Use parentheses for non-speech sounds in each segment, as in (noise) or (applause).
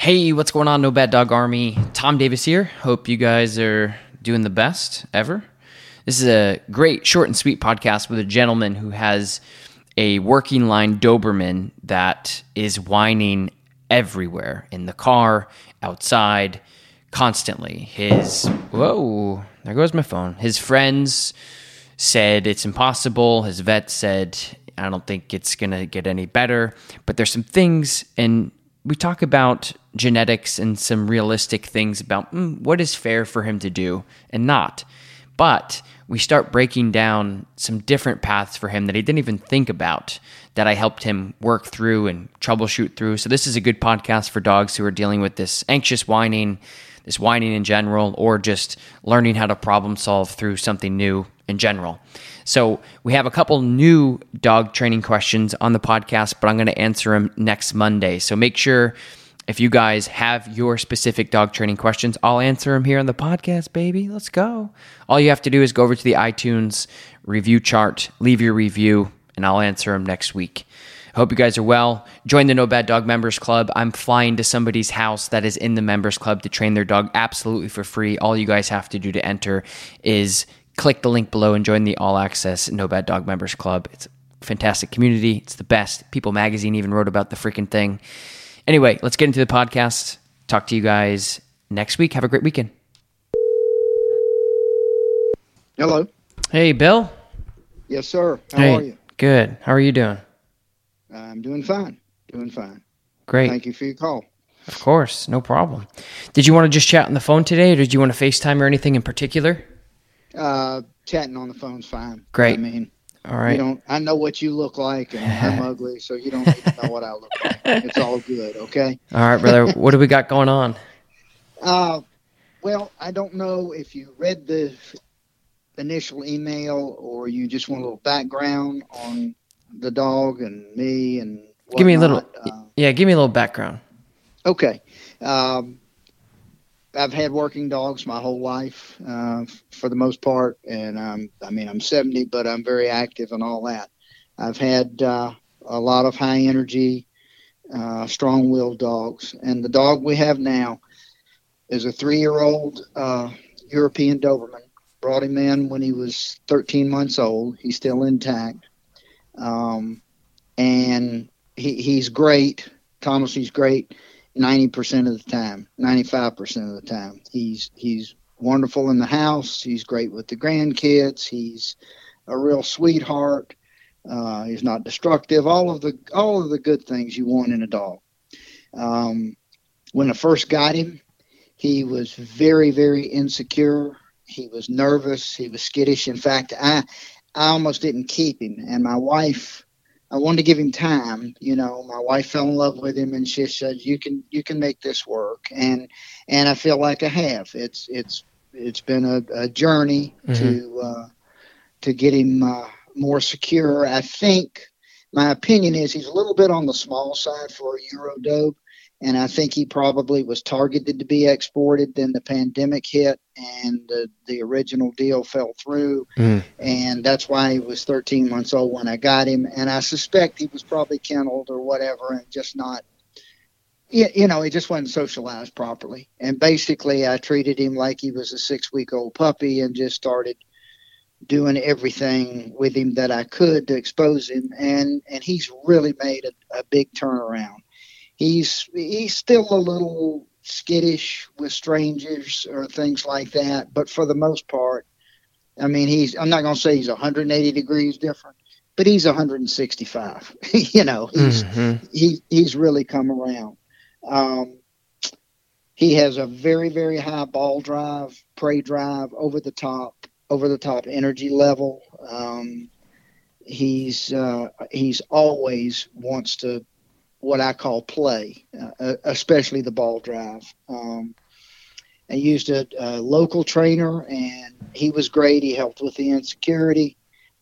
Hey, what's going on, No Bad Dog Army? Tom Davis here. Hope you guys are doing the best ever. This is a great, short and sweet podcast with a gentleman who has a working line Doberman that is whining everywhere in the car, outside, constantly. His, whoa, there goes my phone. His friends said it's impossible. His vet said, I don't think it's going to get any better. But there's some things, and we talk about genetics and some realistic things about mm, what is fair for him to do and not. But we start breaking down some different paths for him that he didn't even think about that I helped him work through and troubleshoot through. So, this is a good podcast for dogs who are dealing with this anxious whining, this whining in general, or just learning how to problem solve through something new in general. So, we have a couple new dog training questions on the podcast, but I'm going to answer them next Monday. So, make sure if you guys have your specific dog training questions, I'll answer them here on the podcast, baby. Let's go. All you have to do is go over to the iTunes review chart, leave your review, and I'll answer them next week. I hope you guys are well. Join the No Bad Dog Members Club. I'm flying to somebody's house that is in the Members Club to train their dog absolutely for free. All you guys have to do to enter is click the link below and join the All Access No Bad Dog Members Club. It's a fantastic community. It's the best. People Magazine even wrote about the freaking thing. Anyway, let's get into the podcast. Talk to you guys next week. Have a great weekend. Hello. Hey, Bill. Yes, sir. How hey, are you? Good. How are you doing? I'm doing fine. Doing fine. Great. Thank you for your call. Of course, no problem. Did you want to just chat on the phone today, or did you want to FaceTime or anything in particular? Uh, chatting on the phone's fine. Great. I mean, All right. you don't. I know what you look like, and I'm (laughs) ugly, so you don't need to know what I look like. It's all good, okay? (laughs) All right, brother. what do we got going on? Uh, well, I don't know if you read the initial email or you just want a little background on the dog and me and whatnot. Give me a little. Uh, Yeah, give me a little background. Okay. Um, I've had working dogs my whole life, uh, for the most part, and um, I mean I'm 70, but I'm very active and all that. I've had uh, a lot of high energy, uh, strong-willed dogs, and the dog we have now is a three-year-old uh, European Doberman. Brought him in when he was 13 months old. He's still intact, um, and he, he's great. Thomas, he's great ninety percent of the time, ninety five percent of the time. He's he's wonderful in the house. He's great with the grandkids. He's a real sweetheart. Uh, he's not destructive. All of the all of the good things you want in a dog. Um, when I first got him, he was very very insecure. He was nervous. He was skittish. In fact, I I almost didn't keep him, and my wife I wanted to give him time. You know, my wife fell in love with him, and she said, "You can, you can make this work." And and I feel like I have. It's it's it's been a, a journey to uh, to get him uh, more secure. I think my opinion is he's a little bit on the small side for a Eurodobe, and I think he probably was targeted to be exported. Then the pandemic hit, and the the original deal fell through Mm. and that's why he was 13 months old when I got him. And I suspect he was probably kenneled or whatever, and just not, you, know, he just wasn't socialized properly. And basically, I treated him like he was a six week old puppy and just started doing everything with him that I could to expose him. And and he's really made a, a big turnaround. He's he's still a little skittish with strangers or things like that, but for the most part I mean, he's, I'm not going to say he's 180 degrees different, but he's 165. (laughs) you know, he's, Mhm. he, he's really come around. Um, he has a very, very high ball drive, prey drive, over the top, over the top energy level. Um, he's, uh, he's always wants to what I call play, uh, especially the ball drive. Um, I used a, a, local trainer, and he was great. He helped with the insecurity.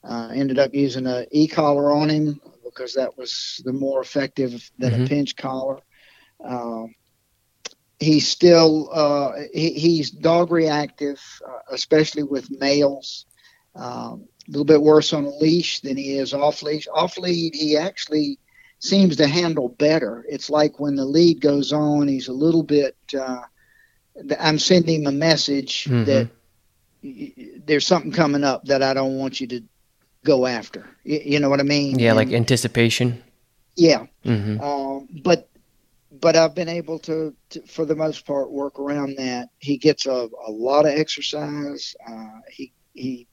Uh, ended up using a e-collar on him because that was the more effective than mm-hmm. a pinch collar. Um, he's still uh, he, he's dog reactive, uh, especially with males. Um, a little bit worse on a leash than he is off leash. Off lead, he actually seems to handle better. It's like when the lead goes on, he's a little bit. Uh, I'm sending him a message mm-hmm. that there's something coming up that I don't want you to go after. You, know what I mean? Yeah, and, like anticipation. Yeah, mm-hmm. uh, but but I've been able to, to, for the most part, work around that. He gets a, a lot of exercise. Uh, he he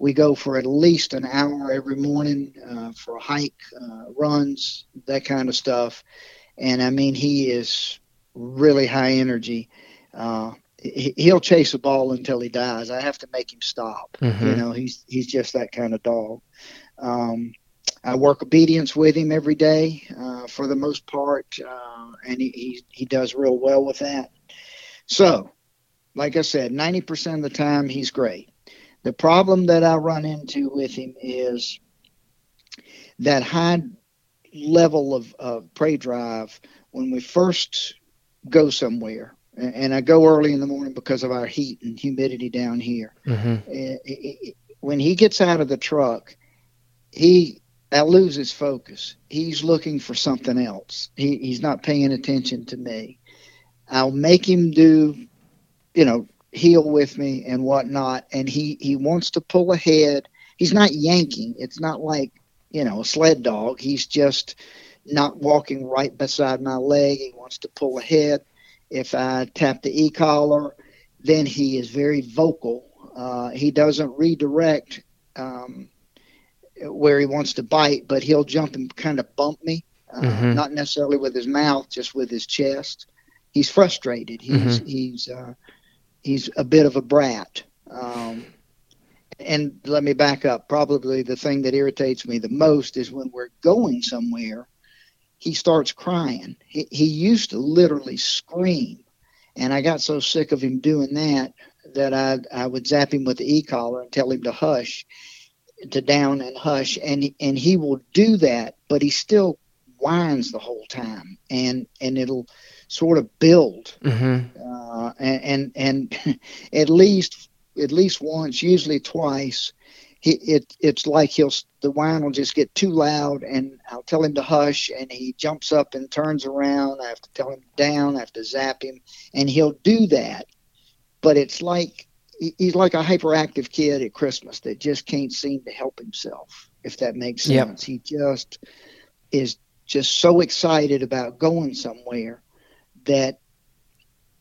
we go for at least an hour every morning uh, for a hike, uh, runs, that kind of stuff. And I mean, he is really high energy. Uh, he, will chase a ball until he dies. I have to make him stop. Mm-hmm. You know, he's he's just that kind of dog. Um, I work obedience with him every day uh, for the most part, uh, and he, he he does real well with that. So, like I said, ninety percent of the time he's great. The problem that I run into with him is that high level of, of prey drive when we first go somewhere. And I go early in the morning because of our heat and humidity down here. Mm-hmm. Eh, eh, eh, when he gets out of the truck, he I lose his focus. He's looking for something else. He, he's not paying attention to me. I'll make him do, you know, heel with me and whatnot. And he, he wants to pull ahead. He's not yanking. It's not like, you know, a sled dog. He's just not walking right beside my leg. He wants to pull ahead. If I tap the e collar, then he is very vocal. Uh, he doesn't redirect um, where he wants to bite, but he'll jump and kind of bump me, uh, mm-hmm. not necessarily with his mouth, just with his chest. He's frustrated. He's mm-hmm. he's uh, he's a bit of a brat. Um, and let me back up. Probably the thing that irritates me the most is when we're going somewhere, he starts crying. He, he used to literally scream. And I got so sick of him doing that that I, I would zap him with the e collar and tell him to hush, to down and hush. And, and he will do that, but he still whines the whole time. And, and it'll, sort of build, mm-hmm. uh, and, and, and (laughs) at least at least once, usually twice, he, it it's like he'll the whine will just get too loud, and I'll tell him to hush, and he jumps up and turns around. I have to tell him down. I have to zap him, and he'll do that. But it's like he's like a hyperactive kid at Christmas that just can't seem to help himself. If that makes sense, yep. he just is just so excited about going somewhere that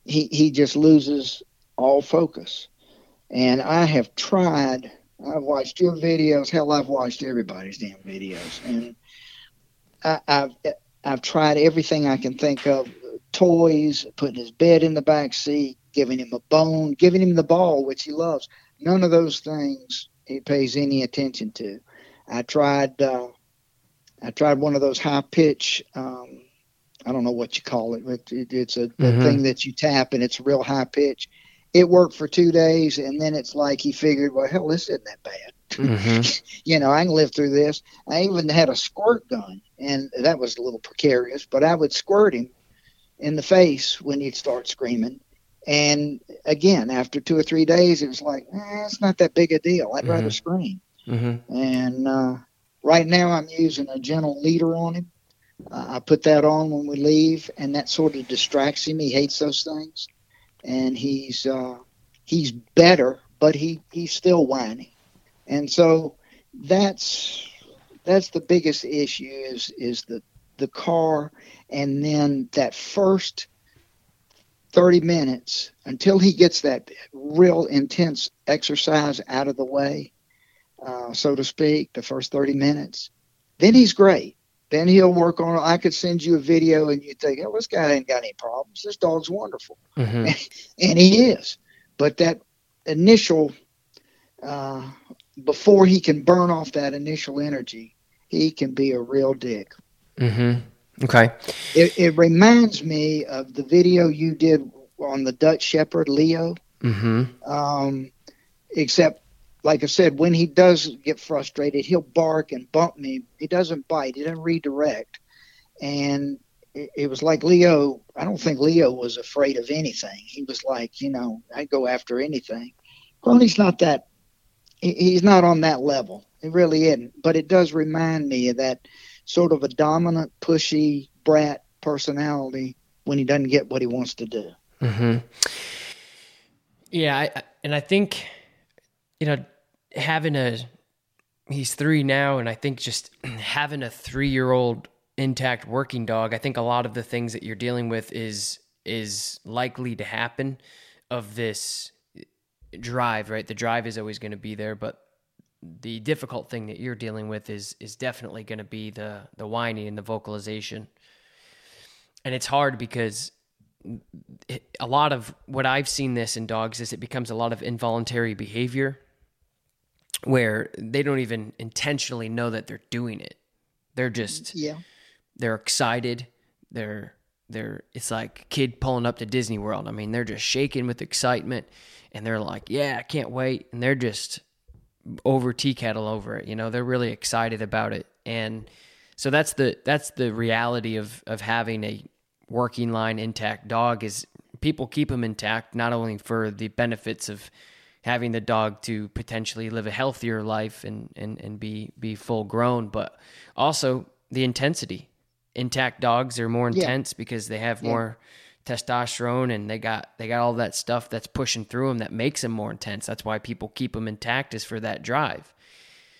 he he just loses all focus. And I have tried. I've watched your videos. Hell, I've watched everybody's damn videos, and I, I've I've tried everything I can think of: toys, putting his bed in the back seat, giving him a bone, giving him the ball, which he loves. None of those things he pays any attention to. I tried. Uh, I tried one of those high pitch um, I don't know what you call it, but it, it's a, mm-hmm. thing that you tap and it's real high pitch. It worked for two days, and then it's like he figured, well, hell, this isn't that bad. Mm-hmm. (laughs) you know, I can live through this. I even had a squirt gun, and that was a little precarious, but I would squirt him in the face when he'd start screaming. And again, after two or three days, it was like, eh, it's not that big a deal. I'd mm-hmm. rather scream. Mm-hmm. And uh, right now, I'm using a gentle leader on him uh, I put that on when we leave, and that sort of distracts him. He hates those things, and he's uh, he's better, but he he's still whiny, and so that's that's the biggest issue is is the the car, and then that first 30 minutes until he gets that real intense exercise out of the way, uh, so to speak, the first 30 minutes, then he's great. Then he'll work on it. I could send you a video and you think, oh, this guy ain't got any problems. This dog's wonderful. Mm-hmm. (laughs) and he is. But that initial, uh, before he can burn off that initial energy, he can be a real dick. Mm-hmm. Okay. It, it reminds me of the video you did on the Dutch Shepherd Leo. Mm-hmm. Um, except, like I said, when he does get frustrated, he'll bark and bump me. He doesn't bite. He doesn't redirect. And it, it was like Leo. I don't think Leo was afraid of anything. He was like, you know, I go after anything. He's not that. he- He's not on that level. He really isn't. But it does remind me of that sort of a dominant, pushy brat personality when he doesn't get what he wants to do. Mm-hmm. Yeah, I- and I think you know having a he's three now, and I think just (clears throat) having a three year old intact working dog, I think a lot of the things that you're dealing with is is likely to happen of this drive, right? The drive is always going to be there, but the difficult thing that you're dealing with is is definitely going to be the the whining and the vocalization. And it's hard because a lot of what I've seen this in dogs is it becomes a lot of involuntary behavior where they don't even intentionally know that they're doing it. They're just Yeah. they're excited. They're they're it's like kid pulling up to Disney World. I mean, they're just shaking with excitement and they're like, "Yeah, I can't wait." And they're just over tea kettle over it. You know, they're really excited about it. And so that's the that's the reality of of having a working line intact dog is people keep them intact not only for the benefits of having the dog to potentially live a healthier life and and, and be be full grown but also the intensity. Intact dogs are more Yeah. intense because they have more testosterone and they got they got all that stuff that's pushing through them that makes them more intense. That's why people keep them intact is for that drive.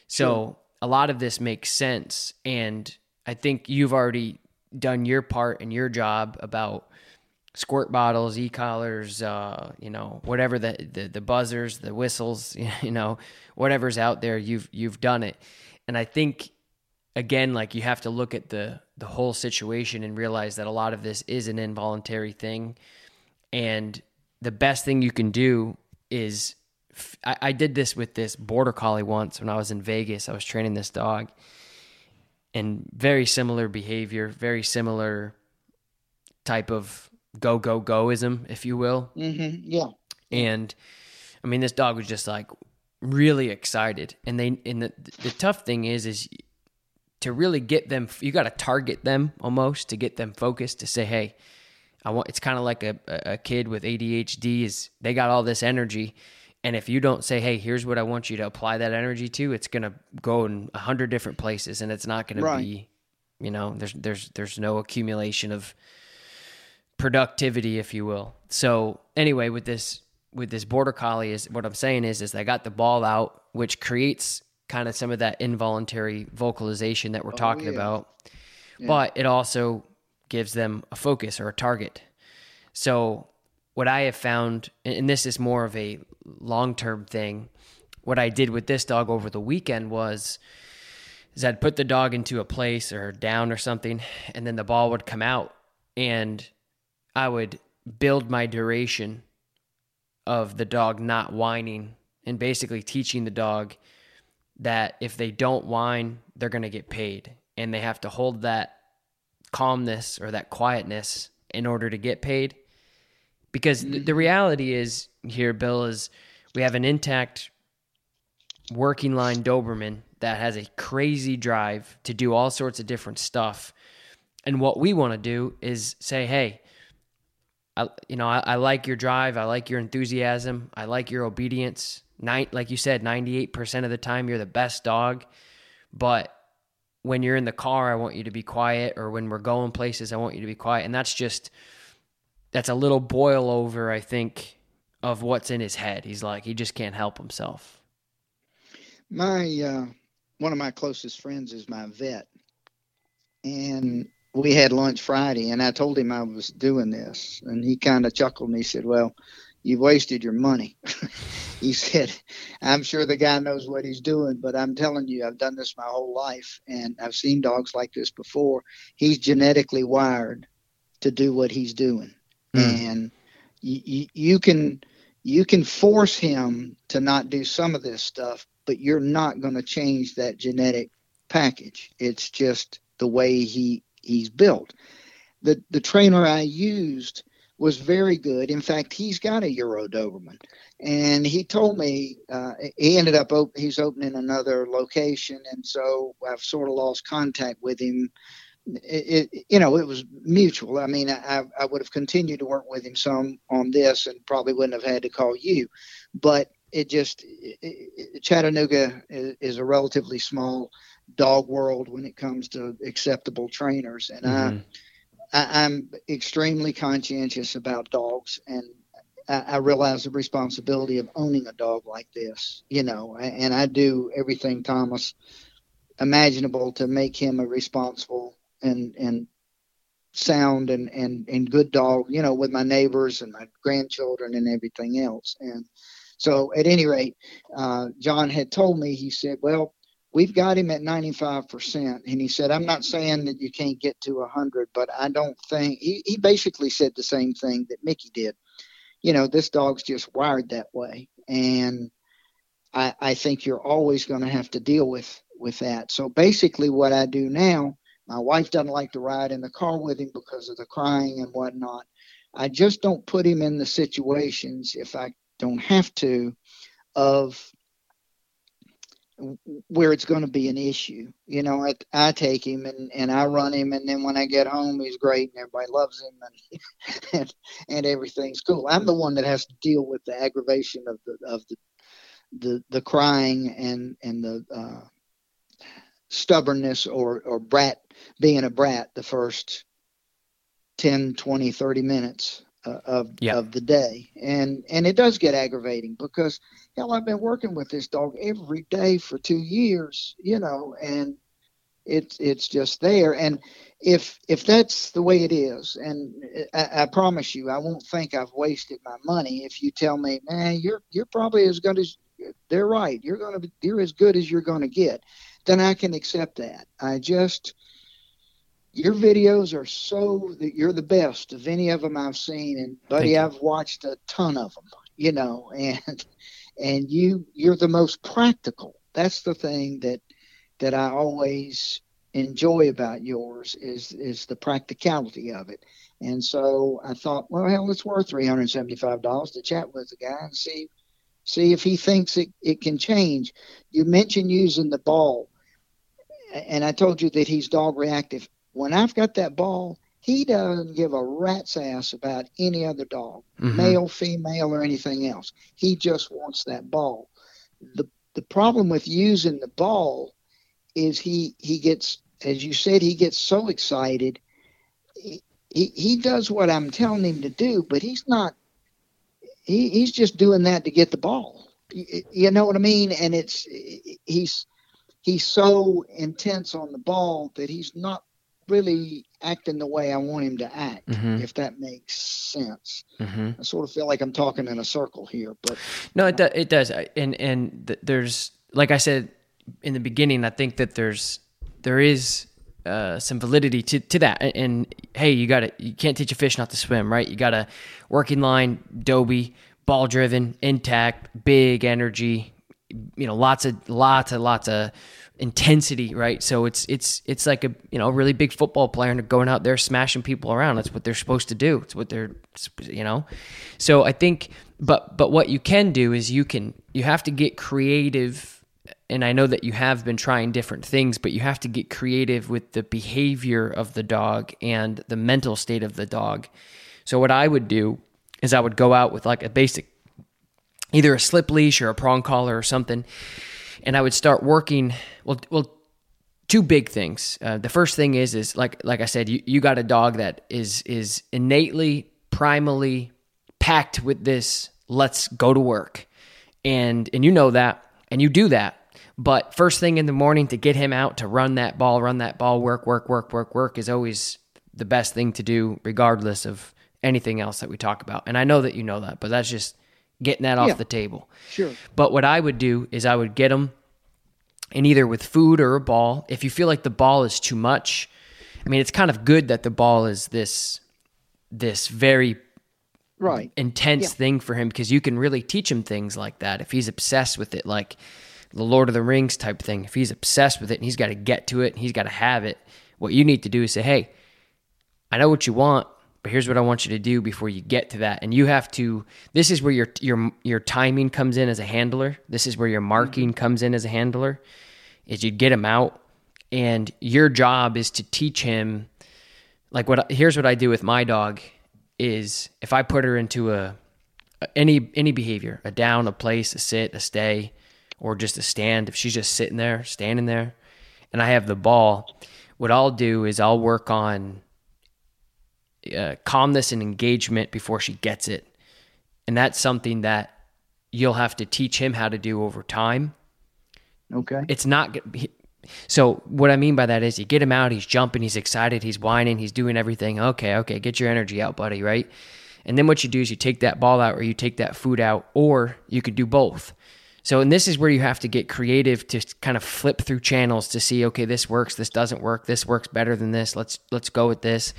So a lot of this makes sense and i think you've already done your part and your job about squirt bottles, e-collars, uh, you know, whatever the, the the buzzers, the whistles, (laughs) you know, whatever's out there, you've you've done it. And I think again, like you have to look at the the whole situation and realize that a lot of this is an involuntary thing. And the best thing you can do is f- I, I did this with this border collie once when I was in Vegas. I was training this dog and very similar behavior, very similar type of go go goism, if you will. Mm-hmm. Yeah. And I mean, this dog was just like really excited. And they and the the tough thing is is to really get them. You got to target them almost to get them focused. To say, hey, I want. It's kind of like a a kid with ADHD. Is they got all this energy. And if you don't say, "Hey, here's what I want you to apply that energy to," it's gonna go in a hundred different places, and it's not gonna Right. be, you know, there's there's there's no accumulation of productivity, if you will. So anyway, with this with this border collie, is what I'm saying is is they got the ball out, which creates kind of some of that involuntary vocalization that we're oh, talking yeah. about, but it also gives them a focus or a target. So what I have found, and and this is more of a long term thing, what I did with this dog over the weekend was is I'd put the dog into a place or down or something, and then the ball would come out, and I would build my duration of the dog not whining and basically teaching the dog that if they don't whine, they're going to get paid. And they have to hold that calmness or that quietness in order to get paid. Because th- the reality is here, Bill, is we have an intact working line Doberman that has a crazy drive to do all sorts of different stuff. And what we want to do is say, hey, You know, I, I like your drive. I like your enthusiasm. I like your obedience. Night, like you said, 98% of the time you're the best dog. But when you're in the car, I want you to be quiet. Or when we're going places, I want you to be quiet. And that's just, that's a little boil over, I think, of what's in his head. He's like, he just can't help himself. My uh, one of my closest friends is my vet, and we had lunch Friday, and I told him I was doing this, and he kind of chuckled and he said, "Well, you've wasted your money." (laughs) he said, "I'm sure the guy knows what he's doing, but I'm telling you, I've done this my whole life, and I've seen dogs like this before. He's genetically wired to do what he's doing, hmm. and you, you, you can." You can force him to not do some of this stuff, but you're not going to change that genetic package. It's just the way he he's built. The the trainer I used was very good. In fact, he's got a Euro Doberman, and he told me uh, he ended up op- he's opening another location, and so I've sort of lost contact with him. It, it, you know, it was mutual. I mean, I, I would have continued to work with him some on this, and probably wouldn't have had to call you, but it just it, Chattanooga is, is, a relatively small dog world when it comes to acceptable trainers, and mm-hmm. I I, am extremely conscientious about dogs, and I, I, realize the responsibility of owning a dog like this. You know, and I do everything Thomas imaginable to make him a responsible and and sound and and and good dog. You know, with my neighbors and my grandchildren and everything else. And so, at any rate, uh, John had told me. He said, "Well." We've got him at 95%. And he said, I'm not saying that you can't get to 100, but I don't think, he, he basically said the same thing that Mickey did. You know, this dog's just wired that way. And I, I think you're always going to have to deal with, with that. So basically, what I do now, my wife doesn't like to ride in the car with him because of the crying and whatnot. I just don't put him in the situations if I don't have to of where it's going to be an issue. You know, I, I take him and, and I run him, and then when I get home, he's great and everybody loves him and, (laughs) and and everything's cool. I'm the one that has to deal with the aggravation of the of the the, the crying and and the uh, stubbornness or or brat being a brat the first 10 20 30 minutes uh, of yep. of the day, and and it does get aggravating because hell, I've been working with this dog every day for two years, you know, and it's it's just there. And if if that's the way it is, and I, I promise you, I won't think I've wasted my money if you tell me, man, you're you're probably as good as they're right. You're gonna be, you're as good as you're gonna get. Then I can accept that. I just your videos are so that you're the best of any of them I've seen, and buddy, I've watched a ton of them. You know, and and you you're the most practical. That's the thing that that I always enjoy about yours is is the practicality of it. And so I thought, well, hell, it's worth three hundred seventy-five dollars to chat with the guy and see see if he thinks it, it can change. You mentioned using the ball, and I told you that he's dog reactive when I've got that ball, he doesn't give a rat's ass about any other dog, mm-hmm. male, female, or anything else. He just wants that ball. The the problem with using the ball is he he gets, as you said, he gets so excited. He, he, he does what I'm telling him to do, but he's not. He, he's just doing that to get the ball. You, you know what I mean? And it's he's he's so intense on the ball that he's not really acting the way I want him to act, mm-hmm. if that makes sense. Mm-hmm. I sort of feel like I'm talking in a circle here, but no, it do, it does. And and th- there's like I said in the beginning, I think that there's there is uh, some validity to, to that. And, and hey, you got to you can't teach a fish not to swim, right? You got a working line, Dobie, ball driven, intact, big energy, you know, lots of lots of lots of intensity, right? So it's it's it's like a you know a really big football player and going out there smashing people around. That's what they're supposed to do. It's what they're you know. So I think, but but what you can do is you can you have to get creative. And I know that you have been trying different things, but you have to get creative with the behavior of the dog and the mental state of the dog. So what I would do is I would go out with like a basic, either a slip leash or a prong collar or something, and I would start working. Well, well, two big things. Uh, the first thing is is like like I said, you you got a dog that is is innately, primally packed with this. Let's go to work, and and you know that, and you do that. But first thing in the morning to get him out to run that ball, run that ball, work, work, work, work, work is always the best thing to do, regardless of anything else that we talk about. And I know that you know that, but that's just getting that off yeah, the table. Sure. But what I would do is I would get them and either with food or a ball. If you feel like the ball is too much, I mean, it's kind of good that the ball is this this very right intense yeah. thing for him because you can really teach him things like that if he's obsessed with it, like the Lord of the Rings type thing. If he's obsessed with it and he's got to get to it and he's got to have it, what you need to do is say, "Hey, I know what you want, but here's what I want you to do before you get to that. And you have to this is where your your your timing comes in as a handler. This is where your mm-hmm. marking comes in as a handler. Is you get him out and your job is to teach him like what here's what I do with my dog is if I put her into a any any behavior, a down, a place, a sit, a stay, or just a stand, if she's just sitting there, standing there, and I have the ball, what I'll do is I'll work on uh, calmness and engagement before she gets it. And that's something that you'll have to teach him how to do over time. Okay. It's not so what I mean by that is you get him out, he's jumping, he's excited, he's whining, he's doing everything. Okay, okay, get your energy out, buddy, right? And then what you do is you take that ball out or you take that food out, or you could do both. So, and this is where you have to get creative to kind of flip through channels to see, okay, this works, this doesn't work, this works better than this. Let's let's go with this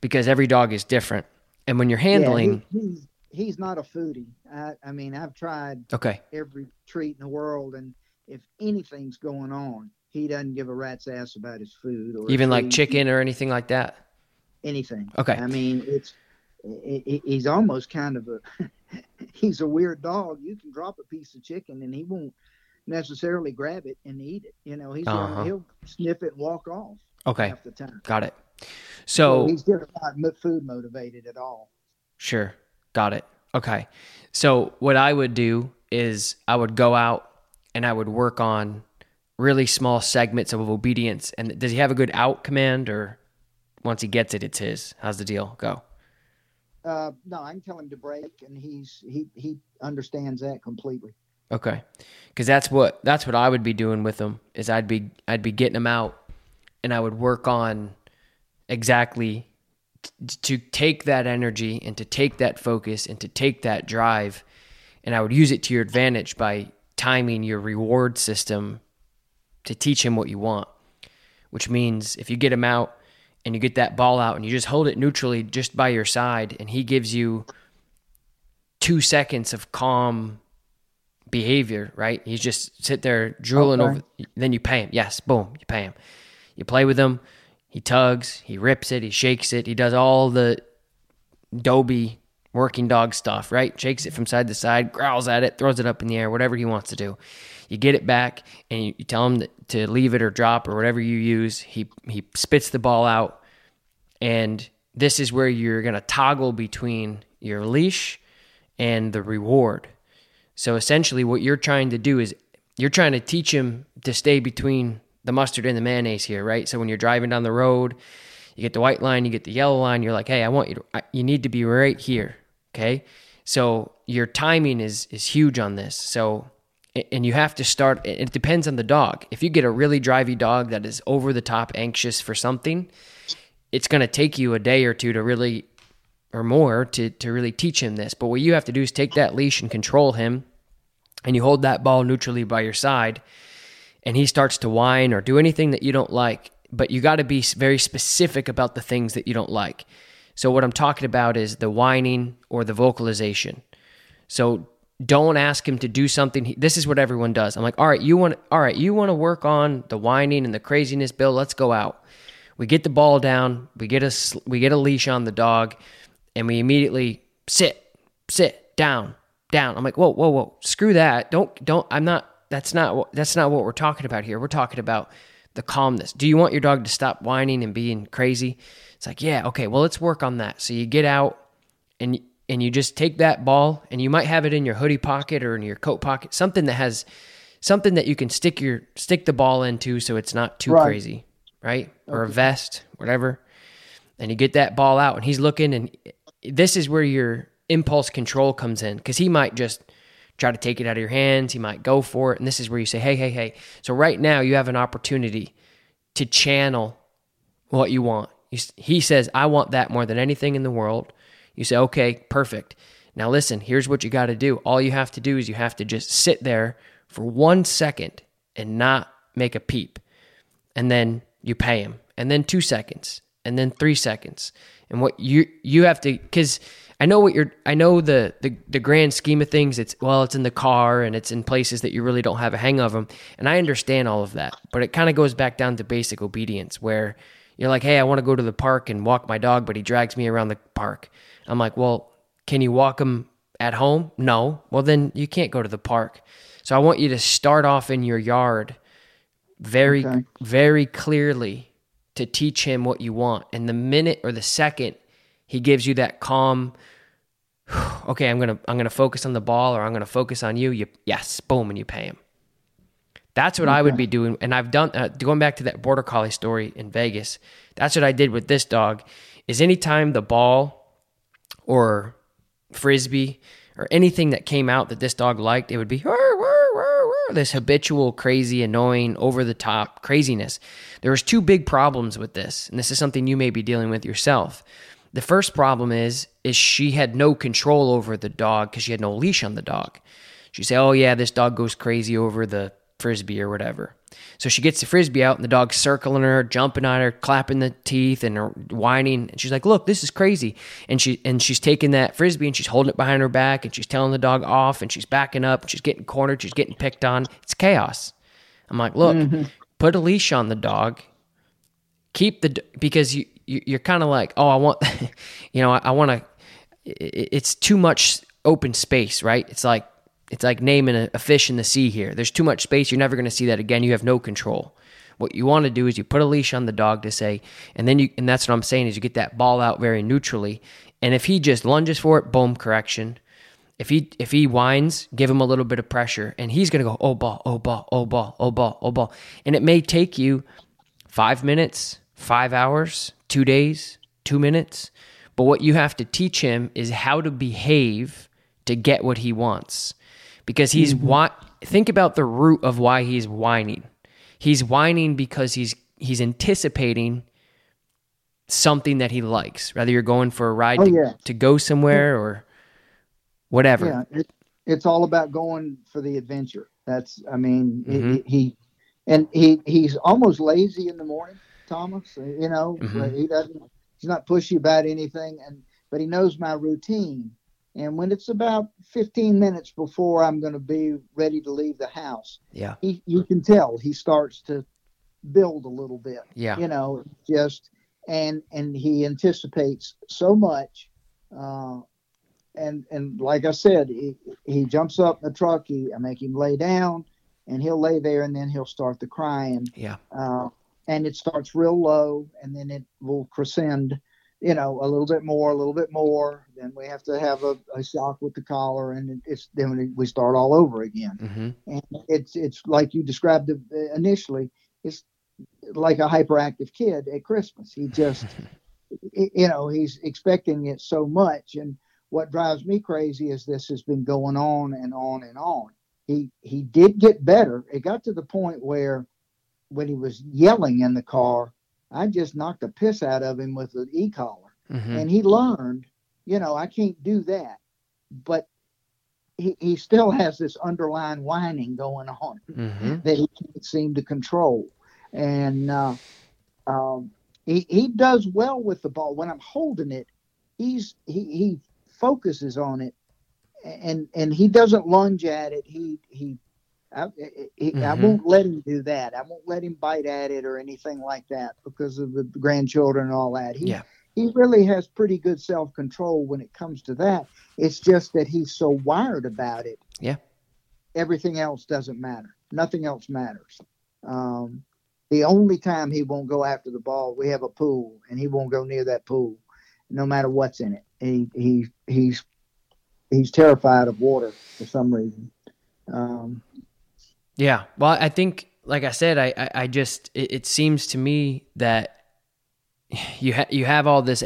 because every dog is different. And when you're handling, yeah, he, he's he's not a foodie. I, I mean, I've tried okay every treat in the world, and if anything's going on, he doesn't give a rat's ass about his food or even like chicken or anything like that. Anything. Okay. I mean, it's it, he's almost kind of a (laughs) he's a weird dog. You can drop a piece of chicken and he won't necessarily grab it and eat it. You know, he's uh-huh. he'll sniff it and walk off. Okay. Half the time. Got it. So, he's just not food motivated at all. Sure. Got it. Okay. So what I would do is I would go out and I would work on really small segments of obedience. And does he have a good out command or once he gets it, it's his? How's the deal go? Uh, no, I can tell him to break, and he's he he understands that completely. Okay, because that's what that's what I would be doing with him. Is I'd be I'd be getting him out, and I would work on exactly to take that energy and to take that focus and to take that drive, and I would use it to your advantage by timing your reward system to teach him what you want. Which means if you get him out and you get that ball out and you just hold it neutrally just by your side and he gives you two seconds of calm behavior, right? You just sit there drooling okay. over then you pay him. Yes, boom, you pay him. You play with him, he tugs, he rips it, he shakes it, he does all the Dobie working dog stuff, right? Shakes it from side to side, growls at it, throws it up in the air, whatever he wants to do. You get it back and you, you tell him that, to leave it or drop or whatever you use. He he spits the ball out, and this is where you're going to toggle between your leash and the reward. So essentially, what you're trying to do is you're trying to teach him to stay between the mustard and the mayonnaise here, right? So when you're driving down the road, you get the white line, you get the yellow line. You're like, hey, I want you to, you need to be right here, okay? So your timing is is huge on this. So and you have to start it depends on the dog if you get a really drivey dog that is over the top anxious for something it's going to take you a day or two to really or more to to really teach him this but what you have to do is take that leash and control him and you hold that ball neutrally by your side and he starts to whine or do anything that you don't like but you got to be very specific about the things that you don't like so what i'm talking about is the whining or the vocalization so don't ask him to do something. This is what everyone does. I'm like, all right, you want, all right, you want to work on the whining and the craziness, Bill. Let's go out. We get the ball down. We get a we get a leash on the dog, and we immediately sit, sit down, down. I'm like, whoa, whoa, whoa, screw that. Don't, don't. I'm not. That's not. That's not what we're talking about here. We're talking about the calmness. Do you want your dog to stop whining and being crazy? It's like, yeah, okay. Well, let's work on that. So you get out and and you just take that ball and you might have it in your hoodie pocket or in your coat pocket, something that has something that you can stick your stick the ball into so it's not too right. crazy, right? Okay. Or a vest, whatever. And you get that ball out and he's looking and this is where your impulse control comes in cuz he might just try to take it out of your hands, he might go for it and this is where you say, "Hey, hey, hey." So right now you have an opportunity to channel what you want. He says, "I want that more than anything in the world." You say, okay, perfect. Now listen, here's what you got to do. All you have to do is you have to just sit there for one second and not make a peep. And then you pay him. And then two seconds. And then three seconds. And what you you have to because I know what you're I know the, the the grand scheme of things it's well it's in the car and it's in places that you really don't have a hang of them and I understand all of that but it kind of goes back down to basic obedience where You're like, hey, I want to go to the park and walk my dog, but he drags me around the park. I'm like, well, can you walk him at home? No. Well, then you can't go to the park. So I want you to start off in your yard very, Okay. very clearly to teach him what you want. And the minute or the second he gives you that calm, (sighs) okay, I'm gonna I'm gonna focus on the ball or I'm gonna focus on you. You yes, boom, and you pay him. That's what I would be doing, and I've done. Uh, going back to that border collie story in Vegas, that's what I did with this dog. Is anytime the ball or frisbee or anything that came out that this dog liked, it would be this habitual, crazy, annoying, over the top craziness. There was two big problems with this, and this is something you may be dealing with yourself. The first problem is is she had no control over the dog because she had no leash on the dog. She say, "Oh yeah, this dog goes crazy over the frisbee or whatever." So she gets the frisbee out, and the dog's circling her, jumping on her, clapping the teeth, and whining. And she's like, "Look, this is crazy." And she and she's taking that frisbee and she's holding it behind her back, and she's telling the dog off, and she's backing up, and she's getting cornered, she's getting picked on. It's chaos. I'm like, "Look, mm-hmm. put a leash on the dog, keep the because you you're kind of like oh i want (laughs) you know i, I want to it's too much open space right? It's like it's like naming a, a fish in the sea here. There's too much space you're never going to see that again. You have no control. What you want to do is you put a leash on the dog to say and then you and that's what i'm saying is you get that ball out very neutrally. And if he just lunges for it boom correction. If he if he whines, give him a little bit of pressure, and he's gonna go oh ball, oh ball, oh ball, oh ball, oh ball, and it may take you five minutes, five hours, two days, two minutes, but what you have to teach him is how to behave to get what he wants, because he's wa- Think about the root of why he's whining. He's whining because he's he's anticipating something that he likes. Whether you're going for a ride Oh, to, yeah. to go somewhere or whatever. Yeah, it, it's all about going for the adventure. That's, I mean, he- Mhm. he, and he he's almost lazy in the morning, Thomas. You know, Mhm. he doesn't, he's not pushy about anything, and but he knows my routine. And when it's about 15 minutes before I'm going to be ready to leave the house, Yeah. he you can tell he starts to build a little bit. Yeah. you know just and and he anticipates so much uh and and like i said he, he jumps up in the truck he i make him lay down and he'll lay there and then he'll start the crying Yeah. uh and it starts real low and then it will crescend you know a little bit more a little bit more. Then we have to have a, a shock with the collar and it's then we start all over again. Hmm and it's it's like you described uh, initially it's like a hyperactive kid at christmas. He just (laughs) you know he's expecting it so much. And what drives me crazy is this has been going on and on and on. He he did get better. It got to the point where when he was yelling in the car i just knocked the piss out of him with an e-collar hmm and he learned, you know, I can't do that. But he, he still has this underlying whining going on hmm that he can't seem to control. And uh, um, he, he does well with the ball. When I'm holding it, he's he, he focuses on it and and he doesn't lunge at it. He he I, he, I Mhm. won't let him do that. I won't let him bite at it or anything like that because of the grandchildren and all that. He, Yeah. he really has pretty good self control when it comes to that. It's just that he's so wired about it. Yeah. Everything else doesn't matter. Nothing else matters. Um, the only time he won't go after the ball, we have a pool, and he won't go near that pool, no matter what's in it. He he he's he's terrified of water for some reason. Um, Yeah. Well, I think, like I said, I, I, I just, it, it seems to me that you ha- you have all this.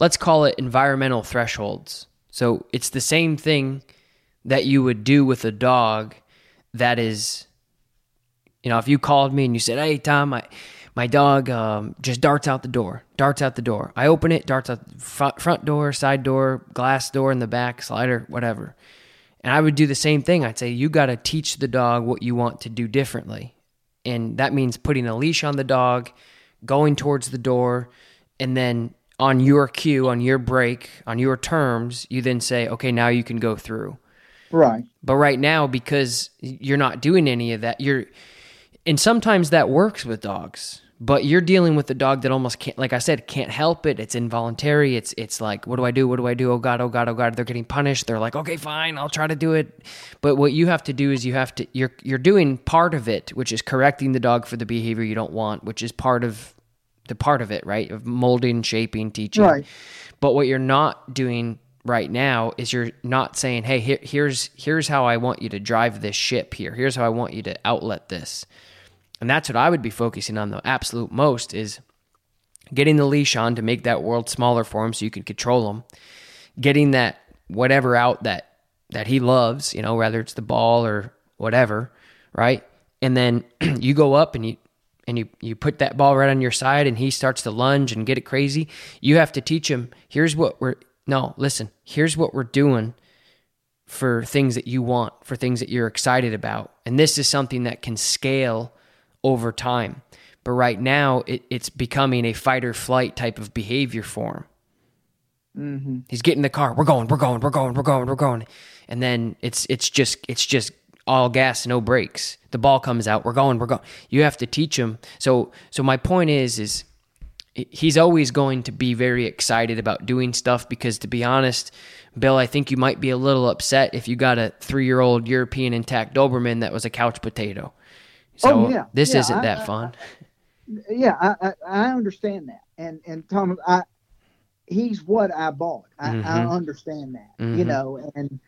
Let's call it environmental thresholds. So it's the same thing that you would do with a dog that is, you know, if you called me and you said, "Hey, Tom, my my dog um, just darts out the door, darts out the door." I open it, darts out front door, side door, glass door in the back, slider, whatever. And I would do the same thing. I'd say, you got to teach the dog what you want to do differently. And that means putting a leash on the dog, going towards the door, and then on your cue, on your break, on your terms, you then say, okay, now you can go through. right. But right now, because you're not doing any of that, you're, and sometimes that works with dogs but you're dealing with a dog that almost can't like i said can't help it. It's involuntary. It's it's like what do i do? What do i do? Oh god oh god oh god. They're getting punished. They're like okay fine i'll try to do it. But what you have to do is you have to you're you're doing part of it which is correcting the dog for the behavior you don't want which is part of the part of it right? Of molding shaping teaching. Right. but what you're not doing right now is you're not saying hey here, here's here's how i want you to drive this ship here. Here's how i want you to outlet this and that's what I would be focusing on the absolute most is getting the leash on to make that world smaller for him so you can control him. Getting that whatever out that that he loves, you know, whether it's the ball or whatever, right? And then (clears throat) you go up and you and you you put that ball right on your side and he starts to lunge and get it crazy. You have to teach him, here's what we're no, listen, here's what we're doing for things that you want, for things that you're excited about. And this is something that can scale over time. But right now, it, it's becoming a fight or flight type of behavior for him. Mm-hmm. He's getting the car. We're going. We're going. We're going. We're going. We're going. And then it's it's just it's just all gas, no brakes. The ball comes out. We're going. We're going. You have to teach him. So so my point is is he's always going to be very excited about doing stuff because to be honest, Bill, I think you might be a little upset if you got a three year old European intact Doberman that was a couch potato. So Oh, yeah. this Yeah, isn't I- that I- fun. yeah, I, I, I understand that, and and Tom, I he's what I bought. I, I Mhm. understand that, you Mhm. know, and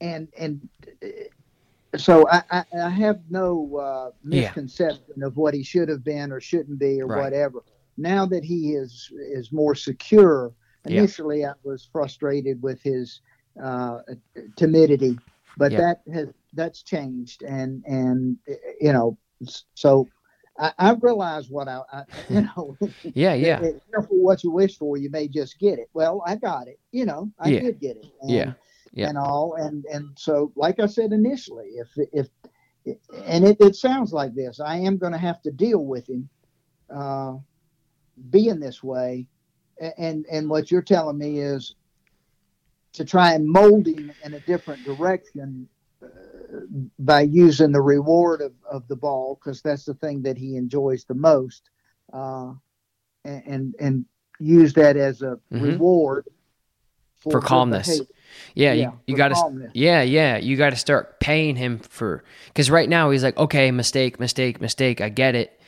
and and uh, so I, I, I have no uh, Yeah. misconception of what he should have been or shouldn't be or Right. whatever. Now that he is is more secure, Yeah. initially I was frustrated with his uh, timidity, but Yeah. that has that's changed, and and you know, so I, I realize what I, I you (laughs) know, Yeah, yeah, it- it- careful what you wish for, you may just get it. Well, I got it, you know, I Yeah. did get it, and, Yeah. Yeah. and all, and and so, like I said initially, if if and it, it sounds like this, I am going to have to deal with him, uh, being this way, and and what you're telling me is to try and mold him in a different direction by using the reward of, of the ball because that's the thing that he enjoys the most uh, and, and and use that as a Mhm. reward For good calmness. yeah. Yeah, you you got to. Yeah, yeah. You got to start paying him for because right now he's like, okay, mistake, mistake, mistake. I get it,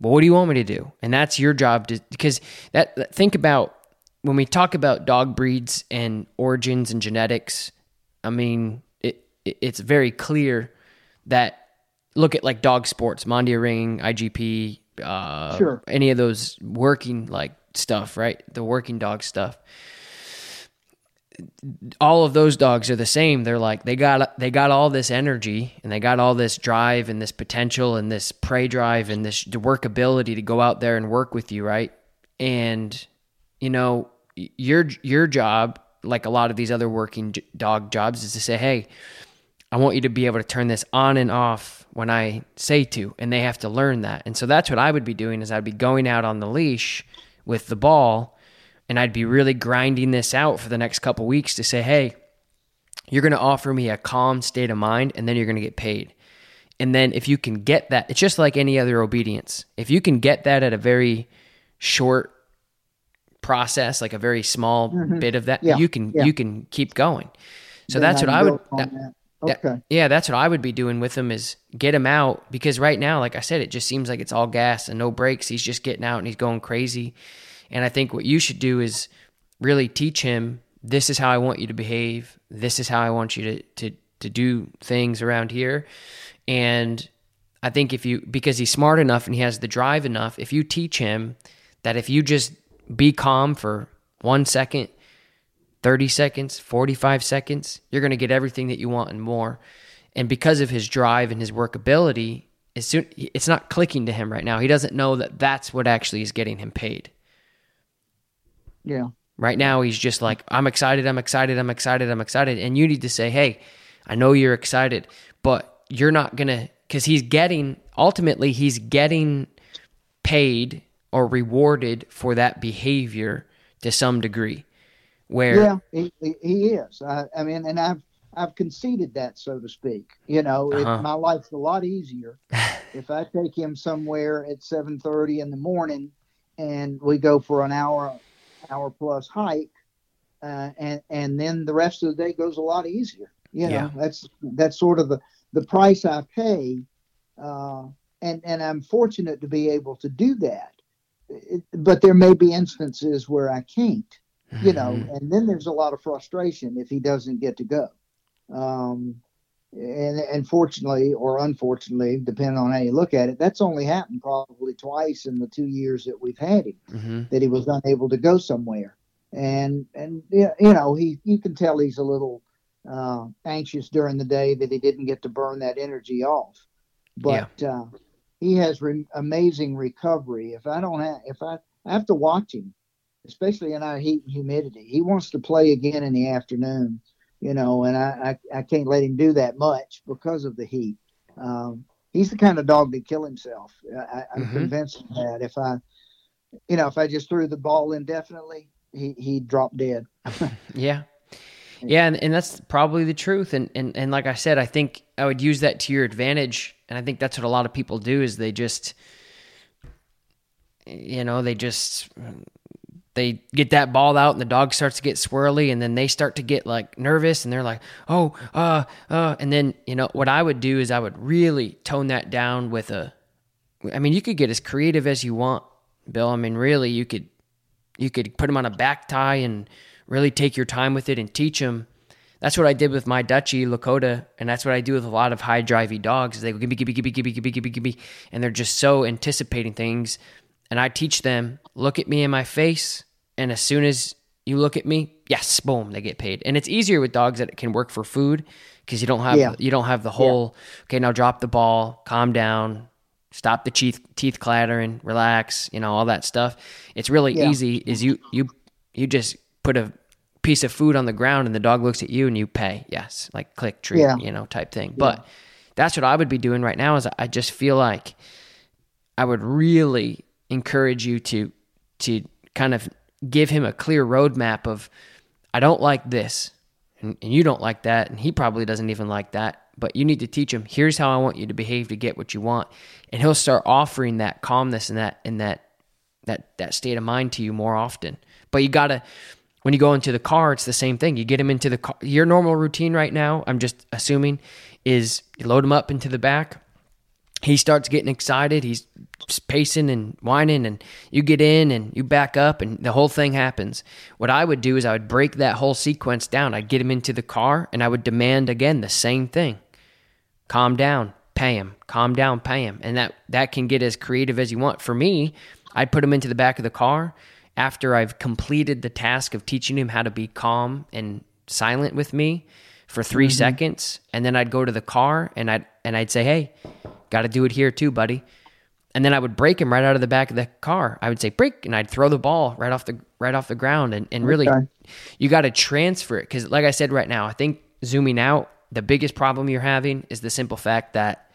but what do you want me to do? And that's your job to because that think about when we talk about dog breeds and origins and genetics. I mean, it's very clear that look at like dog sports, Mondioring, IGP, uh, Sure. any of those working like stuff, right? The working dog stuff all of those dogs are the same. They're like they got they got all this energy and they got all this drive and this potential and this prey drive and this workability to go out there and work with you, right? And you know, your your job, like a lot of these other working dog jobs, is to say, "Hey, I want you to be able to turn this on and off when I say to," and they have to learn that. And so that's what I would be doing is I'd be going out on the leash with the ball and I'd be really grinding this out for the next couple weeks to say, hey, you're going to offer me a calm state of mind and then you're going to get paid. And then if you can get that, it's just like any other obedience. If you can get that at a very short process, like a very small bit of that, Mm-hmm. Yeah, you can yeah. you can keep going. So Then that's what I would that. Yeah, Okay. Yeah, that's what I would be doing with him is get him out because right now, like I said, it just seems like it's all gas and no brakes. He's just getting out and he's going crazy. And I think what you should do is really teach him this is how I want you to behave. This is how I want you to to to do things around here. And I think if you because he's smart enough and he has the drive enough, if you teach him that if you just be calm for 1 second, 30 seconds, 45 seconds, you're going to get everything that you want and more. And because of his drive and his workability, as soon it's not clicking to him right now. He doesn't know that that's what actually is getting him paid. Yeah. Right now he's just like I'm excited, I'm excited, I'm excited, I'm excited and you need to say, "Hey, I know you're excited, but you're not going to cuz he's getting ultimately he's getting paid or rewarded for that behavior to some degree. Where Yeah, he, he, is. I, I mean, and I've I've conceded that, so to speak. You know, it, Uh-huh. my life's a lot easier (laughs) if I take him somewhere at 7:30 in the morning and we go for an hour hour plus hike uh, and and then the rest of the day goes a lot easier. You know, yeah. that's that's sort of the the price I pay, uh, and and I'm fortunate to be able to do that. It, but there may be instances where I can't, you know, mm-hmm. and then there's a lot of frustration if he doesn't get to go. Um, and, and fortunately or unfortunately, depending on how you look at it, that's only happened probably twice in the two years that we've had him mm-hmm. that he was unable to go somewhere and and you know he you can tell he's a little uh, anxious during the day that he didn't get to burn that energy off. But yeah. uh, he has re- amazing recovery. If I don't have if I, I have to watch him, especially in our heat and humidity, he wants to play again in the afternoon. You know, and I, I, I can't let him do that much because of the heat. Um, he's the kind of dog that kill himself. I, am mm-hmm. convinced that if I, you know, if I just threw the ball indefinitely, he he dropped dead. (laughs) yeah. Yeah, and, and that's probably the truth. And, and and like I said, I think I would use that to your advantage. And I think that's what a lot of people do is they just you know, they just they get that ball out and the dog starts to get swirly and then they start to get like nervous and they're like, "Oh, uh, uh." And then, you know, what I would do is I would really tone that down with a I mean, you could get as creative as you want, Bill. I mean, really, you could you could put them on a back tie and really take your time with it and teach them. That's what I did with my Dutchie Lakota, and that's what I do with a lot of high drivey dogs. They go gimme, gimme, gimme, and they're just so anticipating things. And I teach them, look at me in my face, and as soon as you look at me, yes, boom, they get paid. And it's easier with dogs that can work for food because you don't have yeah. you don't have the whole yeah. okay now drop the ball, calm down, stop the teeth teeth clattering, relax, you know, all that stuff. It's really yeah. easy is you you you just put a piece of food on the ground and the dog looks at you and you pay. Yes, like click treat, you know, type thing. But that's what I would be doing right now is I just feel like I would really encourage you to to kind of give him a clear roadmap of I don't like this and, and you don't like that and he probably doesn't even like that but you need to teach him here's how i want you to behave to get what you want and he'll start offering that calmness and that and that that that state of mind to you more often. But you gotta when you go into the car it's the same thing. You get him into the car. Your normal routine right now i'm just assuming is you load him up into the back he starts getting excited. He's pacing and whining, and you get in and you back up, and the whole thing happens. What I would do is I would break that whole sequence down. I'd get him into the car, and I would demand again the same thing calm down, pay him, calm down, pay him. And that, that can get as creative as you want. For me, I'd put him into the back of the car after I've completed the task of teaching him how to be calm and silent with me for 3 mm-hmm. seconds. And then I'd go to the car and I'd, and I'd say, Hey, got to do it here too, buddy. And then I would break him right out of the back of the car. I would say break, and I'd throw the ball right off the right off the ground. And, and really, okay. you got to transfer it because, like I said right now, I think zooming out the biggest problem you're having is the simple fact that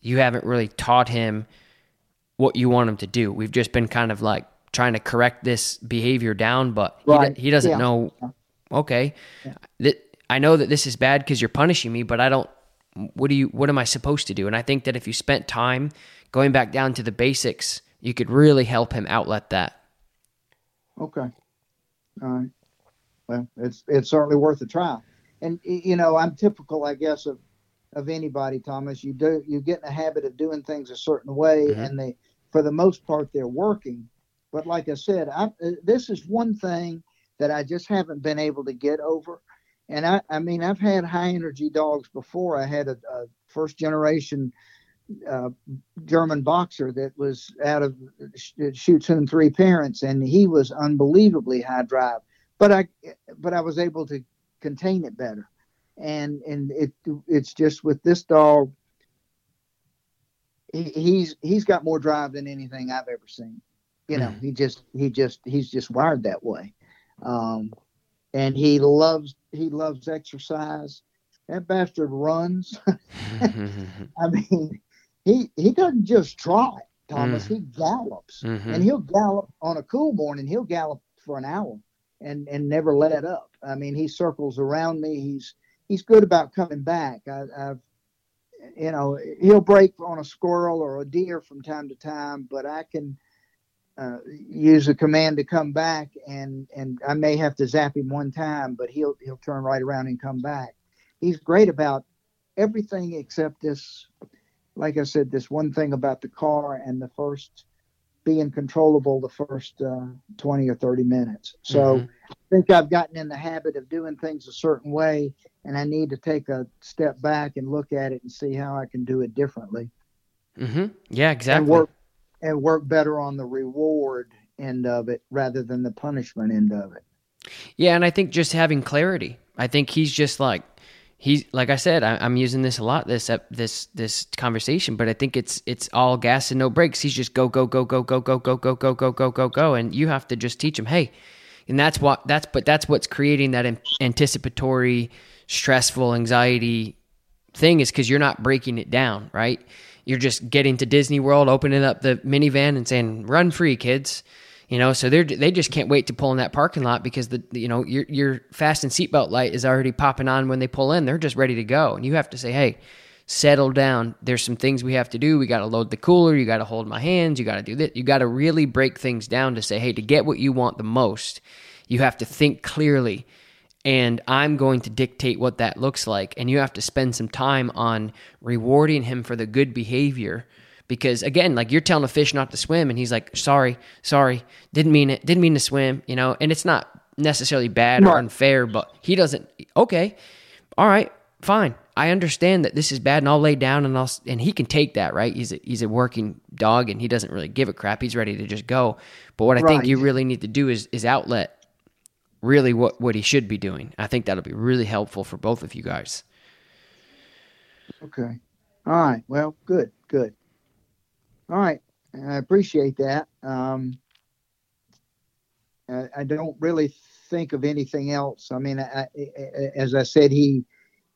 you haven't really taught him what you want him to do. We've just been kind of like trying to correct this behavior down, but right. he, he, doesn't yeah. know. Okay, yeah. I know that this is bad because you're punishing me, but I don't. What do you? What am I supposed to do? And I think that if you spent time going back down to the basics, you could really help him outlet that. Okay. All right. Well, it's it's certainly worth a try and you know i'm typical i guess of of anybody thomas you do you get in a habit of doing things a certain way mm-hmm. and they for the most part they're working but like i said I, uh, this is one thing that i just haven't been able to get over and i i mean i've had high energy dogs before i had a, a first generation uh, German boxer that was out of Schutzhund three parents, and he was unbelievably high drive. But I, but I was able to contain it better. And and it it's just with this dog, he, he's he's got more drive than anything I've ever seen. You know, he just he just he's just wired that way. Um, and he loves he loves exercise. That bastard runs. (laughs) I mean, he he doesn't just trot, Thomas. Mm. He gallops, mm-hmm. and he'll gallop on a cool morning. He'll gallop for an hour and and never let up. I mean, he circles around me. He's he's good about coming back. I, have you know, he'll break on a squirrel or a deer from time to time, but I can uh, use a command to come back, and and I may have to zap him one time, but he'll he'll turn right around and come back. He's great about everything except this. Like I said, this one thing about the car and the first being controllable the first uh, 20 or 30 minutes. So mm-hmm. I think I've gotten in the habit of doing things a certain way, and I need to take a step back and look at it and see how I can do it differently. Mm-hmm. Yeah, exactly. And work, and work better on the reward end of it rather than the punishment end of it. Yeah, and I think just having clarity. I think he's just like he's like I said, I, am using this a lot this this this conversation, but I think it's it's all gas and no brakes. He's just go go go go go go go go go go go go go, and you have to just teach him, hey, and that's what that's but that's what's creating that anticipatory, stressful anxiety thing is because you're not breaking it down, right? You're just getting to Disney World, opening up the minivan and saying, "Run free, kids." You know, so they they just can't wait to pull in that parking lot because the you know your your fast and seatbelt light is already popping on when they pull in. They're just ready to go, and you have to say, "Hey, settle down. There's some things we have to do. We got to load the cooler. You got to hold my hands. You got to do this. You got to really break things down to say, hey, to get what you want the most, you have to think clearly." And I'm going to dictate what that looks like. And you have to spend some time on rewarding him for the good behavior because again like you're telling a fish not to swim and he's like sorry sorry didn't mean it didn't mean to swim you know? And it's not necessarily bad or unfair but he doesn't okay all right fine. I understand that this is bad and i'll lay down and i'll and he can take that right? He's a, he's a working dog and he doesn't really give a crap. He's ready to just go. But what i right. think you really need to do is is outlet really what what he should be doing i think that'll be really helpful for both of you guys okay all right well good good all right. I appreciate that. Um, I, I, don't really think of anything else. I mean, I, I, as I said, he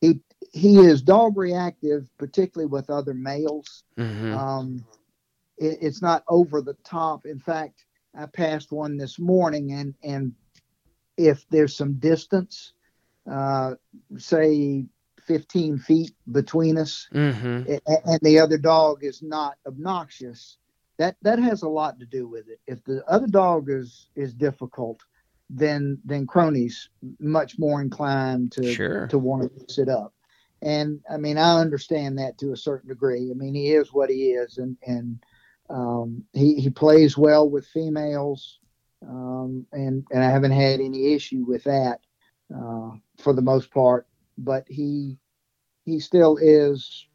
he he is dog reactive, particularly with other males. Mm-hmm. Um, it, it's not over the top. In fact, I passed one this morning, and and if there's some distance, uh, say 15 feet between us mm-hmm. and the other dog is not obnoxious that that has a lot to do with it if the other dog is is difficult then then cronies much more inclined to sure. to want to sit up and i mean i understand that to a certain degree i mean he is what he is and and um, he he plays well with females um, and and i haven't had any issue with that uh, for the most part but he he still is.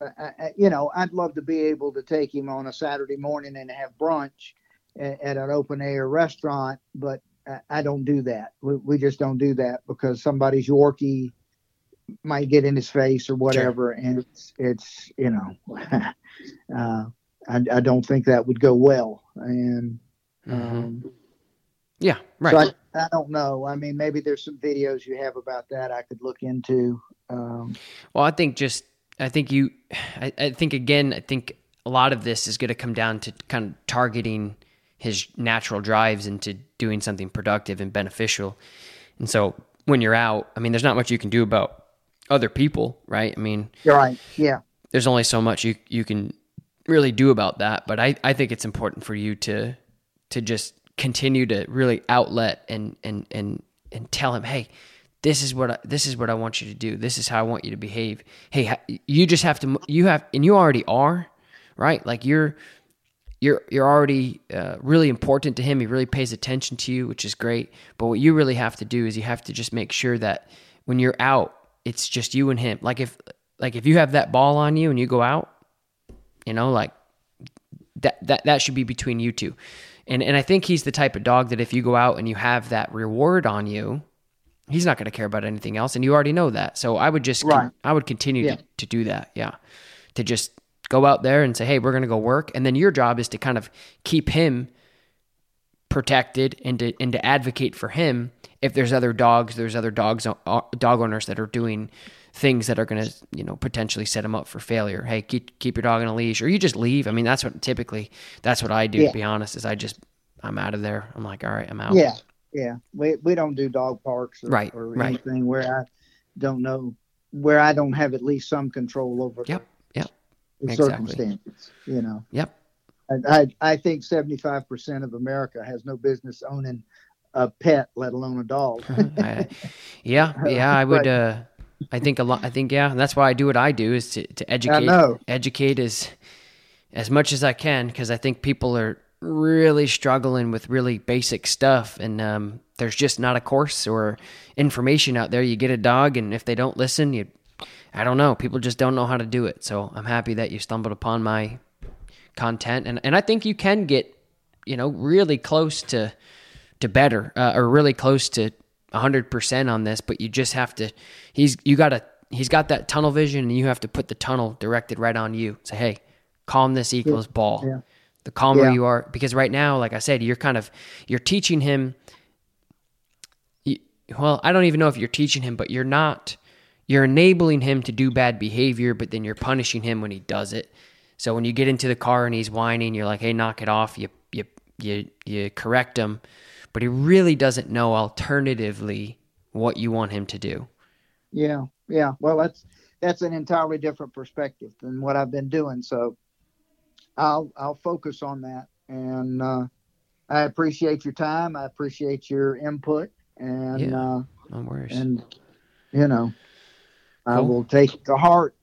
Uh, you know, I'd love to be able to take him on a Saturday morning and have brunch at, at an open air restaurant, but I, I don't do that. We, we, just don't do that because somebody's Yorkie might get in his face or whatever, sure. and it's it's you know, (laughs) uh, I, I don't think that would go well, and. Mm-hmm. Um, yeah, right. I, I, don't know. I mean, maybe there's some videos you have about that I could look into. Um, well, I think just, I think you, I, I think again, I think a lot of this is going to come down to kind of targeting his natural drives into doing something productive and beneficial. And so when you're out, I mean, there's not much you can do about other people, right? I mean, you're right. Yeah. There's only so much you, you can really do about that. But I, I think it's important for you to, to just continue to really outlet and and and and tell him, hey, this is what I, this is what I want you to do. This is how I want you to behave. Hey, you just have to you have and you already are, right? Like you're you're you're already uh, really important to him. He really pays attention to you, which is great. But what you really have to do is you have to just make sure that when you're out, it's just you and him. Like if like if you have that ball on you and you go out, you know, like that that that should be between you two. And and I think he's the type of dog that if you go out and you have that reward on you, he's not going to care about anything else, and you already know that. So I would just right. con- I would continue yeah. to, to do that. Yeah, to just go out there and say, hey, we're going to go work, and then your job is to kind of keep him protected and to and to advocate for him if there's other dogs, there's other dogs uh, dog owners that are doing things that are going to you know potentially set him up for failure hey keep keep your dog on a leash or you just leave i mean that's what typically that's what i do yeah. to be honest is i just i'm out of there i'm like all right i'm out yeah yeah we, we don't do dog parks or, right or right. anything where i don't know where I don't have at least some control over Yep. Yep. the Exactly. circumstances. You know, Yep. I, I I think seventy five percent of America has no business owning a pet, let alone a dog. (laughs) Yeah, yeah, I (laughs) would. Uh, I think a lot. I think yeah, that's why I do what I do is to, to educate. Educate as as much as I can because I think people are really struggling with really basic stuff, and um, there's just not a course or information out there. You get a dog, and if they don't listen, you, I don't know. People just don't know how to do it. So I'm happy that you stumbled upon my content, and and I think you can get, you know, really close to to better uh, or really close to 100% on this but you just have to he's you got to he's got that tunnel vision and you have to put the tunnel directed right on you. Say hey calmness equals ball. Yeah. the calmer Yeah. you are because right now like i said you're kind of you're teaching him you, well i don't even know if you're teaching him but you're not you're enabling him to do bad behavior but then you're punishing him when he does it. So when you get into the car and he's whining you're like hey knock it off. You you you you correct him but he really doesn't know alternatively what you want him to do Yeah, yeah. Well, that's that's an entirely different perspective than what I've been doing. So I'll I'll focus on that, and uh, I appreciate your time. I appreciate your input, and Yeah. uh, no worries and you know, I will take it to heart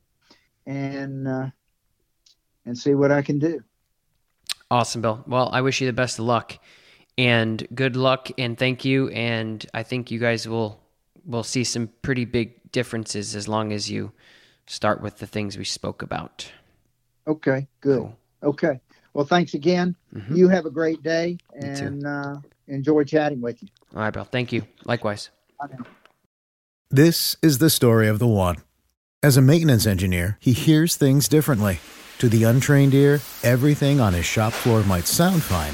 and uh, and see what I can do. Awesome, Bill. Well, I wish you the best of luck and good luck and thank you. And I think you guys will will see some pretty big differences as long as you start with the things we spoke about. Okay, good. Cool. Okay. Well, thanks again. Mhm. You have a great day, and uh, enjoy chatting with you. All right, Bill. Thank you. Likewise. This is the story of the one. As a maintenance engineer, he hears things differently. To the untrained ear, everything on his shop floor might sound fine,